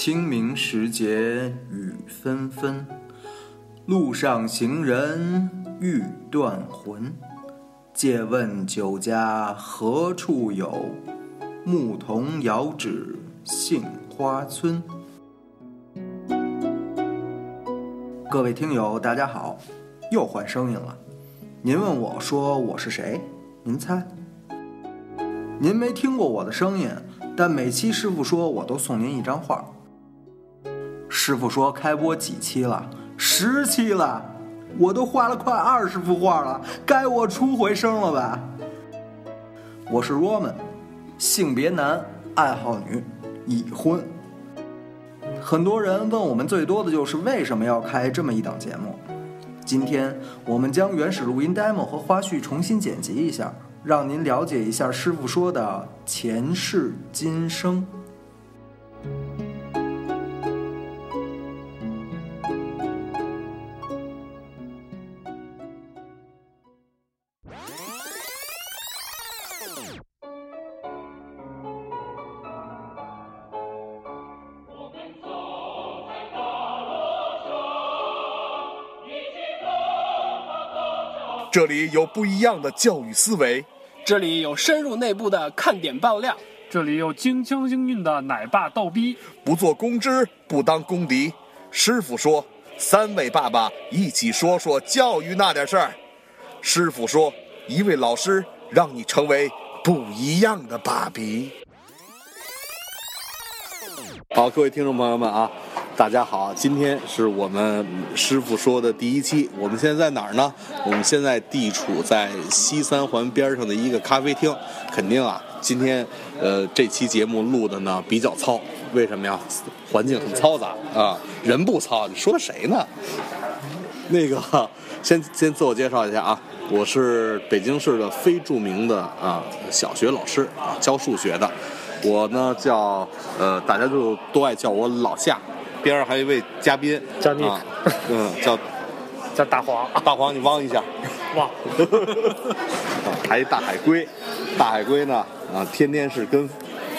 清明时节雨纷纷，路上行人欲断魂。借问酒家何处有？牧童遥指杏花村。各位听友，大家好，又换声音了。您问我说我是谁？您猜？您没听过我的声音，但每期师傅说我都送您一张画。师傅说开播几期了？十期了，我都画了快二十幅画了，该我出回声了吧？我是 Roman，性别男，爱好女，已婚。很多人问我们最多的就是为什么要开这么一档节目。今天我们将原始录音 demo 和花絮重新剪辑一下。让您了解一下师傅说的前世今生。这里有不一样的教育思维，这里有深入内部的看点爆料，这里有京腔京韵的奶爸逗逼。不做公知，不当公敌。师傅说：“三位爸爸一起说说教育那点事儿。”师傅说：“一位老师让你成为不一样的爸比。”好，各位听众朋友们啊。大家好，今天是我们师傅说的第一期。我们现在在哪儿呢？我们现在地处在西三环边上的一个咖啡厅。肯定啊，今天呃这期节目录的呢比较糙。为什么呀？环境很嘈杂啊，人不糙。你说谁呢？那个 先先自我介绍一下啊，我是北京市的非著名的啊小学老师啊，教数学的。我呢叫呃大家就都爱叫我老夏。边上还有一位嘉宾，叫你，嗯，叫 叫大黄，大黄，你汪一下，汪，还一大海龟，大海龟呢，啊，天天是跟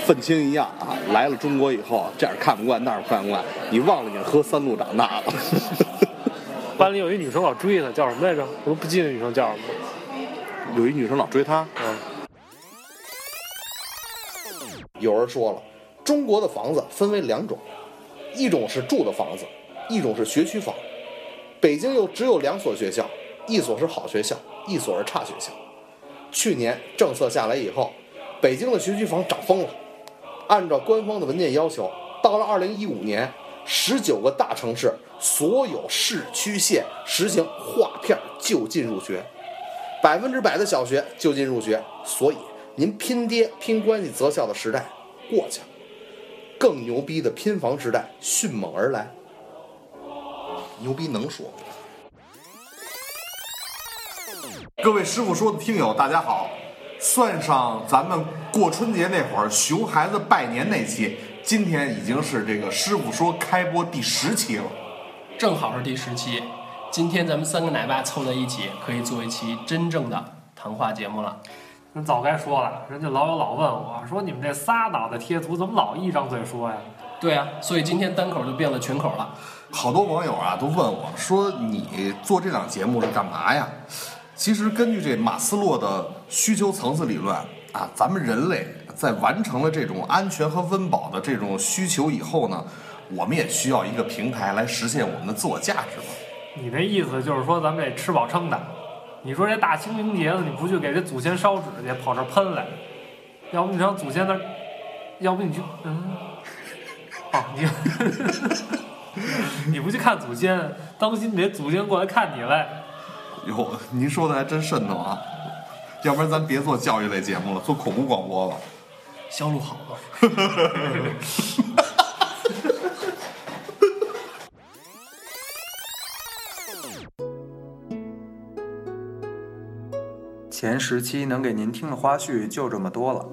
愤青一样啊，来了中国以后，这儿看不惯，那儿看不惯，你忘了你是喝三鹿长大了。班里有一女生老追他，叫什么来着？我都不记得女生叫什么。有一女生老追他，嗯。有人说了，中国的房子分为两种。一种是住的房子，一种是学区房。北京又只有两所学校，一所是好学校，一所是差学校。去年政策下来以后，北京的学区房涨疯了。按照官方的文件要求，到了二零一五年，十九个大城市所有市区县实行划片就近入学，百分之百的小学就近入学。所以您拼爹拼关系择校的时代过去了。更牛逼的拼房时代迅猛而来，牛逼能说？各位师傅说的听友，大家好！算上咱们过春节那会儿熊孩子拜年那期，今天已经是这个师傅说开播第十期了，正好是第十期。今天咱们三个奶爸凑在一起，可以做一期真正的谈话节目了。那早该说了，人家老友老问我说：“你们这仨脑袋贴图怎么老一张嘴说呀？”对啊，所以今天单口就变了群口了。好多网友啊都问我说：“你做这档节目是干嘛呀？”其实根据这马斯洛的需求层次理论啊，咱们人类在完成了这种安全和温饱的这种需求以后呢，我们也需要一个平台来实现我们的自我价值嘛。你那意思就是说咱们得吃饱撑的。你说这大清明节的，你不去给这祖先烧纸去，跑这喷来？要不你上祖先那儿，要不你去，嗯，哦，你，你不去看祖先，当心你这祖先过来看你来。哟，您说的还真瘆得慌。要不然咱别做教育类节目了，做恐怖广播吧。销路好吗？前十期能给您听的花絮就这么多了，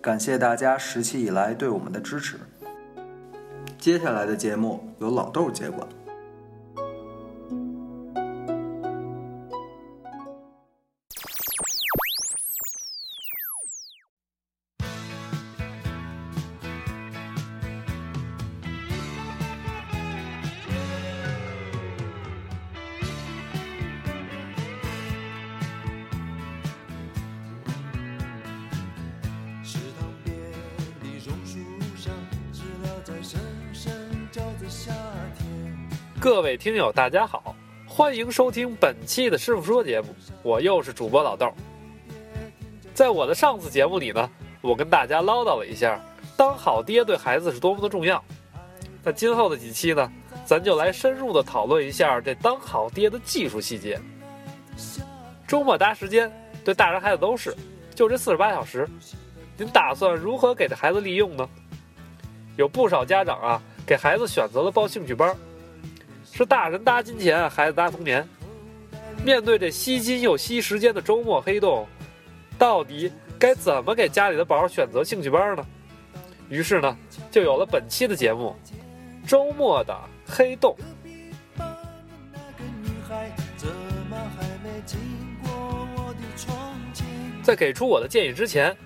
感谢大家十期以来对我们的支持。接下来的节目由老豆接管。各位听友，大家好，欢迎收听本期的师傅说节目，我又是主播老豆。在我的上次节目里呢，我跟大家唠叨了一下，当好爹对孩子是多么的重要。那今后的几期呢，咱就来深入的讨论一下这当好爹的技术细节。周末搭时间，对大人孩子都是，就这四十八小时，您打算如何给这孩子利用呢？有不少家长啊，给孩子选择了报兴趣班，是大人搭金钱，孩子搭童年。面对这吸金又吸时间的周末黑洞，到底该怎么给家里的宝选择兴趣班呢？于是呢，就有了本期的节目《周末的黑洞》。在给出我的建议之前，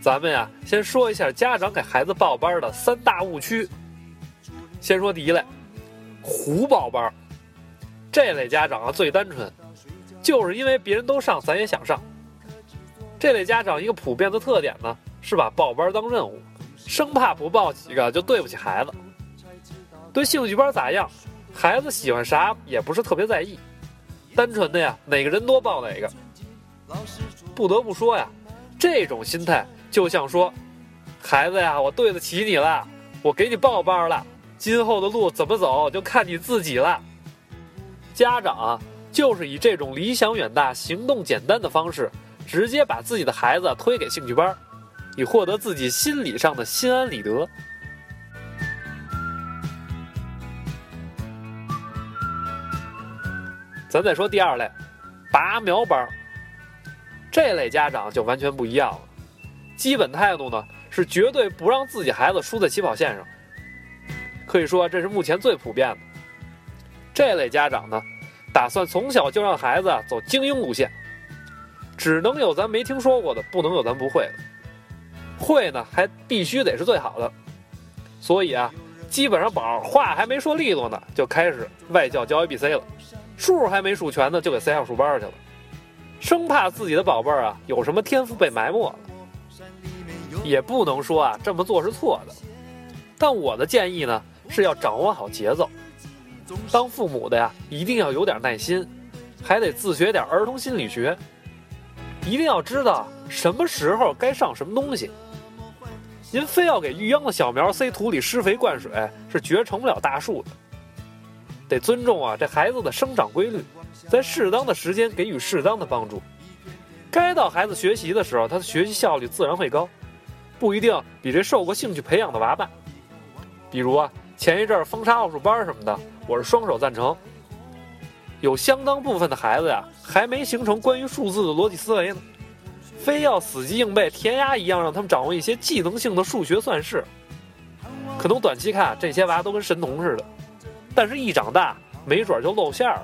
咱们呀先说一下家长给孩子报班的三大误区。先说第一类，胡报班。这类家长啊最单纯，就是因为别人都上，咱也想上。这类家长一个普遍的特点呢，是把报班当任务，生怕不报几个就对不起孩子。对兴趣班咋样，孩子喜欢啥也不是特别在意，单纯的呀哪个人多报哪个。不得不说呀，这种心态就像说，孩子呀，我对得起你了，我给你报班了，今后的路怎么走就看你自己了。家长啊，就是以这种理想远大、行动简单的方式，直接把自己的孩子推给兴趣班，以获得自己心理上的心安理得。咱再说第二类，拔苗班。这类家长就完全不一样了，基本态度呢是绝对不让自己孩子输在起跑线上，可以说这是目前最普遍的。这类家长呢，打算从小就让孩子走精英路线，只能有咱没听说过的，不能有咱不会的，会呢还必须得是最好的。所以啊，基本上宝话还没说利落呢，就开始外教教 A B C 了，数还没数全呢，就给塞上数班去了。生怕自己的宝贝儿啊有什么天赋被埋没了，也不能说啊这么做是错的。但我的建议呢是要掌握好节奏。当父母的呀一定要有点耐心，还得自学点儿童心理学，一定要知道什么时候该上什么东西。您非要给育秧的小苗塞土里施肥灌水，是绝成不了大树的。得尊重啊这孩子的生长规律。在适当的时间给予适当的帮助，该到孩子学习的时候，他的学习效率自然会高，不一定比这受过兴趣培养的娃慢。比如啊，前一阵儿封杀奥数班什么的，我是双手赞成。有相当部分的孩子呀，还没形成关于数字的逻辑思维呢，非要死记硬背，填鸭一样让他们掌握一些技能性的数学算式，可能短期看这些娃都跟神童似的，但是一长大，没准就露馅了。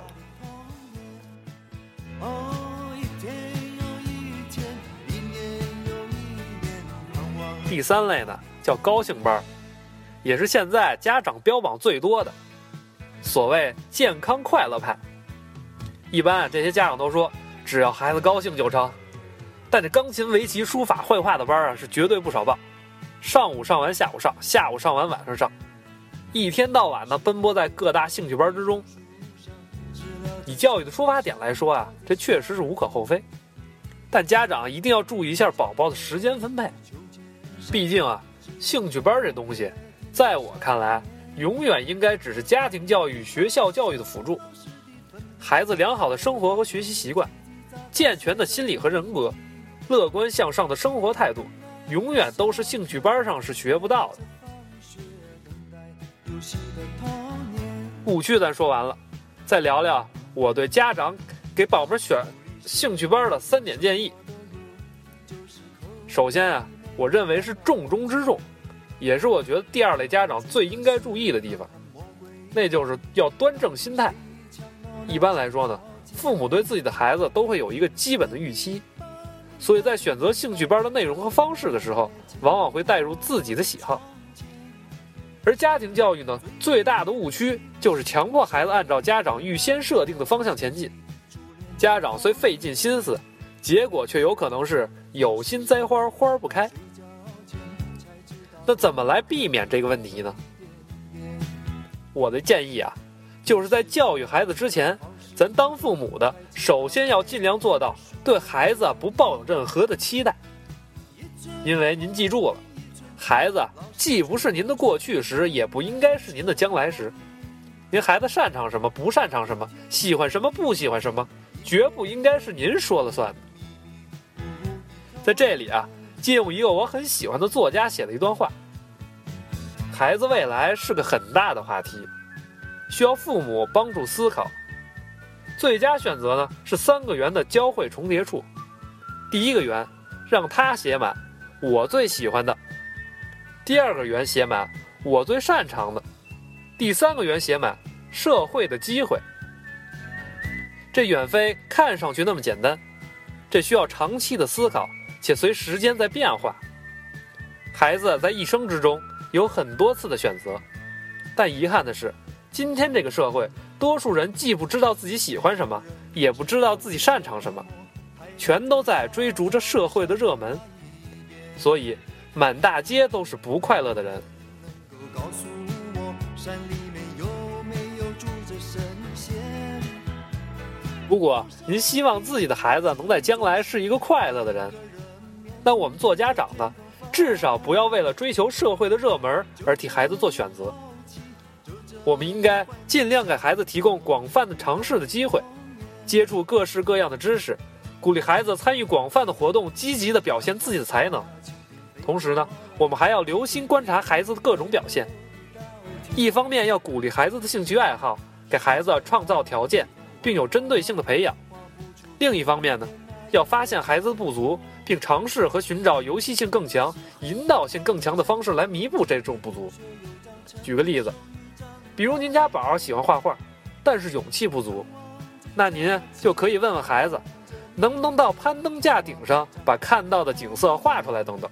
第三类呢，叫高兴班，也是现在家长标榜最多的，所谓健康快乐派。一般啊这些家长都说，只要孩子高兴就成。但这钢琴、围棋、书法、绘画的班啊，是绝对不少报。上午上完，下午上，下午上完，晚上上，一天到晚呢奔波在各大兴趣班之中。以教育的出发点来说啊，这确实是无可厚非。但家长一定要注意一下宝宝的时间分配。毕竟啊，兴趣班这东西，在我看来，永远应该只是家庭教育、学校教育的辅助。孩子良好的生活和学习习惯，健全的心理和人格，乐观向上的生活态度，永远都是兴趣班上是学不到的。误区咱说完了，再聊聊我对家长给宝贝选兴趣班的三点建议。首先啊。我认为是重中之重，也是我觉得第二类家长最应该注意的地方，那就是要端正心态。一般来说呢，父母对自己的孩子都会有一个基本的预期，所以在选择兴趣班的内容和方式的时候，往往会带入自己的喜好。而家庭教育呢，最大的误区就是强迫孩子按照家长预先设定的方向前进，家长虽费尽心思，结果却有可能是有心栽花花不开。那怎么来避免这个问题呢？我的建议啊，就是在教育孩子之前，咱当父母的首先要尽量做到对孩子不抱有任何的期待，因为您记住了，孩子既不是您的过去时，也不应该是您的将来时。您孩子擅长什么，不擅长什么，喜欢什么，不喜欢什么，绝不应该是您说了算的。在这里啊，借用一个我很喜欢的作家写的一段话：孩子未来是个很大的话题，需要父母帮助思考。最佳选择呢是三个圆的交汇重叠处。第一个圆，让他写满我最喜欢的；第二个圆写满我最擅长的；第三个圆写满社会的机会。这远非看上去那么简单，这需要长期的思考。且随时间在变化，孩子在一生之中有很多次的选择，但遗憾的是，今天这个社会，多数人既不知道自己喜欢什么，也不知道自己擅长什么，全都在追逐着社会的热门，所以满大街都是不快乐的人。如果您希望自己的孩子能在将来是一个快乐的人。那我们做家长的，至少不要为了追求社会的热门而替孩子做选择。我们应该尽量给孩子提供广泛的尝试的机会，接触各式各样的知识，鼓励孩子参与广泛的活动，积极地表现自己的才能。同时呢，我们还要留心观察孩子的各种表现。一方面要鼓励孩子的兴趣爱好，给孩子创造条件，并有针对性的培养；另一方面呢，要发现孩子的不足。并尝试和寻找游戏性更强、引导性更强的方式来弥补这种不足。举个例子，比如您家宝喜欢画画，但是勇气不足，那您就可以问问孩子，能不能到攀登架顶上把看到的景色画出来等等。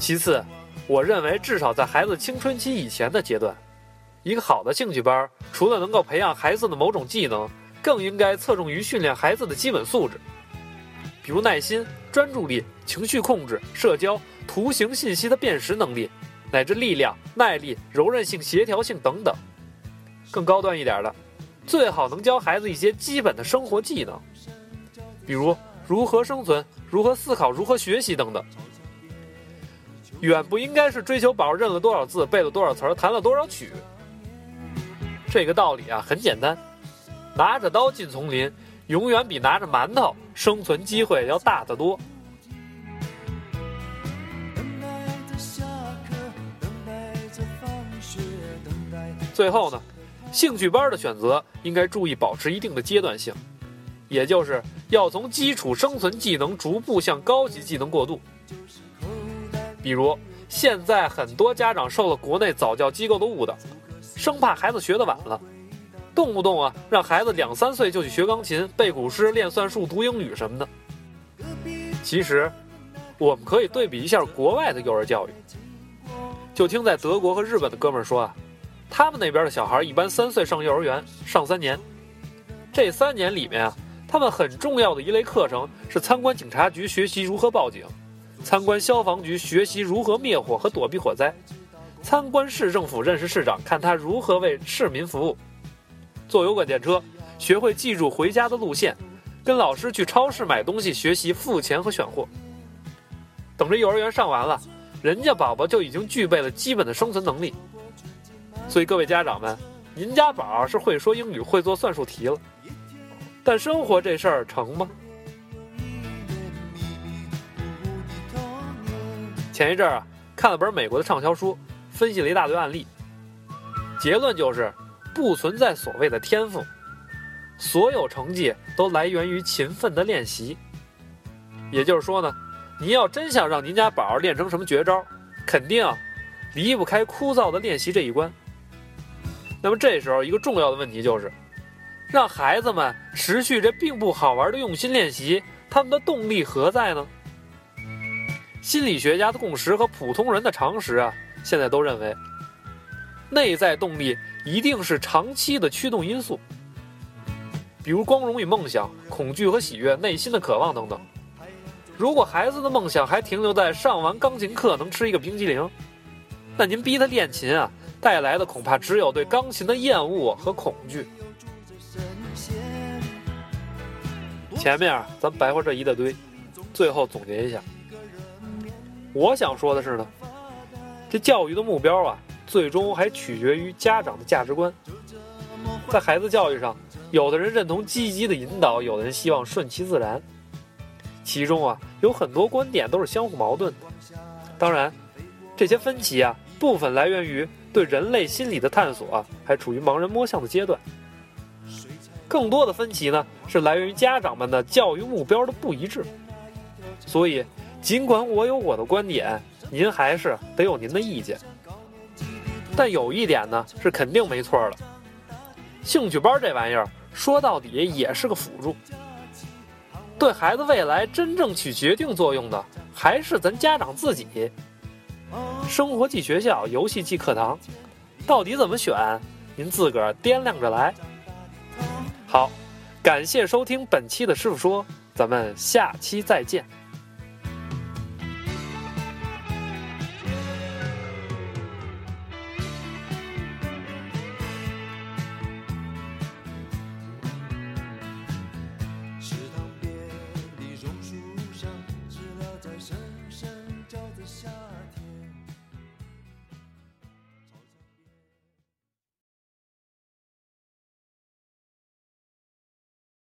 其次，我认为至少在孩子青春期以前的阶段，一个好的兴趣班除了能够培养孩子的某种技能。更应该侧重于训练孩子的基本素质，比如耐心、专注力、情绪控制、社交、图形信息的辨识能力，乃至力量、耐力、柔韧性、协调性等等。更高端一点的，最好能教孩子一些基本的生活技能，比如如何生存、如何思考、如何学习等等。远不应该是追求宝认了多少字、背了多少词儿、弹了多少曲。这个道理啊，很简单。拿着刀进丛林，永远比拿着馒头生存机会要大得多。最后呢，兴趣班的选择应该注意保持一定的阶段性，也就是要从基础生存技能逐步向高级技能过渡。比如，现在很多家长受了国内早教机构的误导，生怕孩子学得晚了。动不动啊，让孩子两三岁就去学钢琴、背古诗、练算术、读英语什么的。其实，我们可以对比一下国外的幼儿教育。就听在德国和日本的哥们儿说啊，他们那边的小孩一般三岁上幼儿园，上三年。这三年里面啊，他们很重要的一类课程是参观警察局，学习如何报警；参观消防局，学习如何灭火和躲避火灾；参观市政府，认识市长，看他如何为市民服务。坐有轨电车，学会记住回家的路线；跟老师去超市买东西，学习付钱和选货。等着幼儿园上完了，人家宝宝就已经具备了基本的生存能力。所以各位家长们，您家宝是会说英语、会做算术题了，但生活这事儿成吗？前一阵儿啊，看了本美国的畅销书，分析了一大堆案例，结论就是。不存在所谓的天赋，所有成绩都来源于勤奋的练习。也就是说呢，您要真想让您家宝练成什么绝招，肯定离不开枯燥的练习这一关。那么这时候一个重要的问题就是，让孩子们持续这并不好玩的用心练习，他们的动力何在呢？心理学家的共识和普通人的常识啊，现在都认为，内在动力。一定是长期的驱动因素，比如光荣与梦想、恐惧和喜悦、内心的渴望等等。如果孩子的梦想还停留在上完钢琴课能吃一个冰激凌，那您逼他练琴啊，带来的恐怕只有对钢琴的厌恶和恐惧。前面咱白话这一大堆，最后总结一下，我想说的是呢，这教育的目标啊，最终还取决于家长的价值观。在孩子教育上，有的人认同积极的引导，有的人希望顺其自然，其中啊有很多观点都是相互矛盾的。当然，这些分歧啊，部分来源于对人类心理的探索，还处于盲人摸象的阶段。更多的分歧呢，是来源于家长们的教育目标的不一致。所以，尽管我有我的观点，您还是得有您的意见。但有一点呢，是肯定没错的。兴趣班这玩意儿，说到底也是个辅助。对孩子未来真正起决定作用的，还是咱家长自己。生活即学校，游戏即课堂，到底怎么选，您自个儿掂量着来。好，感谢收听本期的师傅说，咱们下期再见。